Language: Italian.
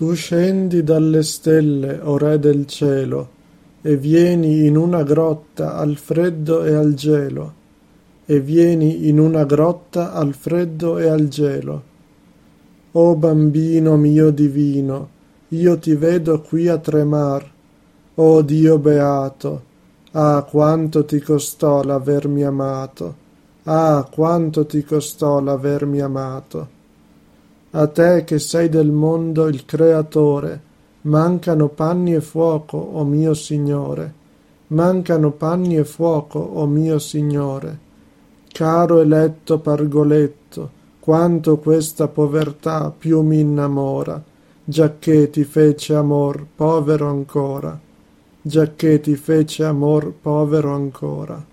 Tu scendi dalle stelle, o Re del cielo, e vieni in una grotta al freddo e al gelo, e vieni in una grotta al freddo e al gelo. O bambino mio divino, io ti vedo qui a tremar, o Dio beato, ah quanto ti costò l'avermi amato, ah quanto ti costò l'avermi amato. A te che sei del mondo il creatore, mancano panni e fuoco, o mio Signore, mancano panni e fuoco, o mio Signore. Caro eletto pargoletto, quanto questa povertà più mi innamora, giacché ti fece amor povero ancora, giacché ti fece amor povero ancora.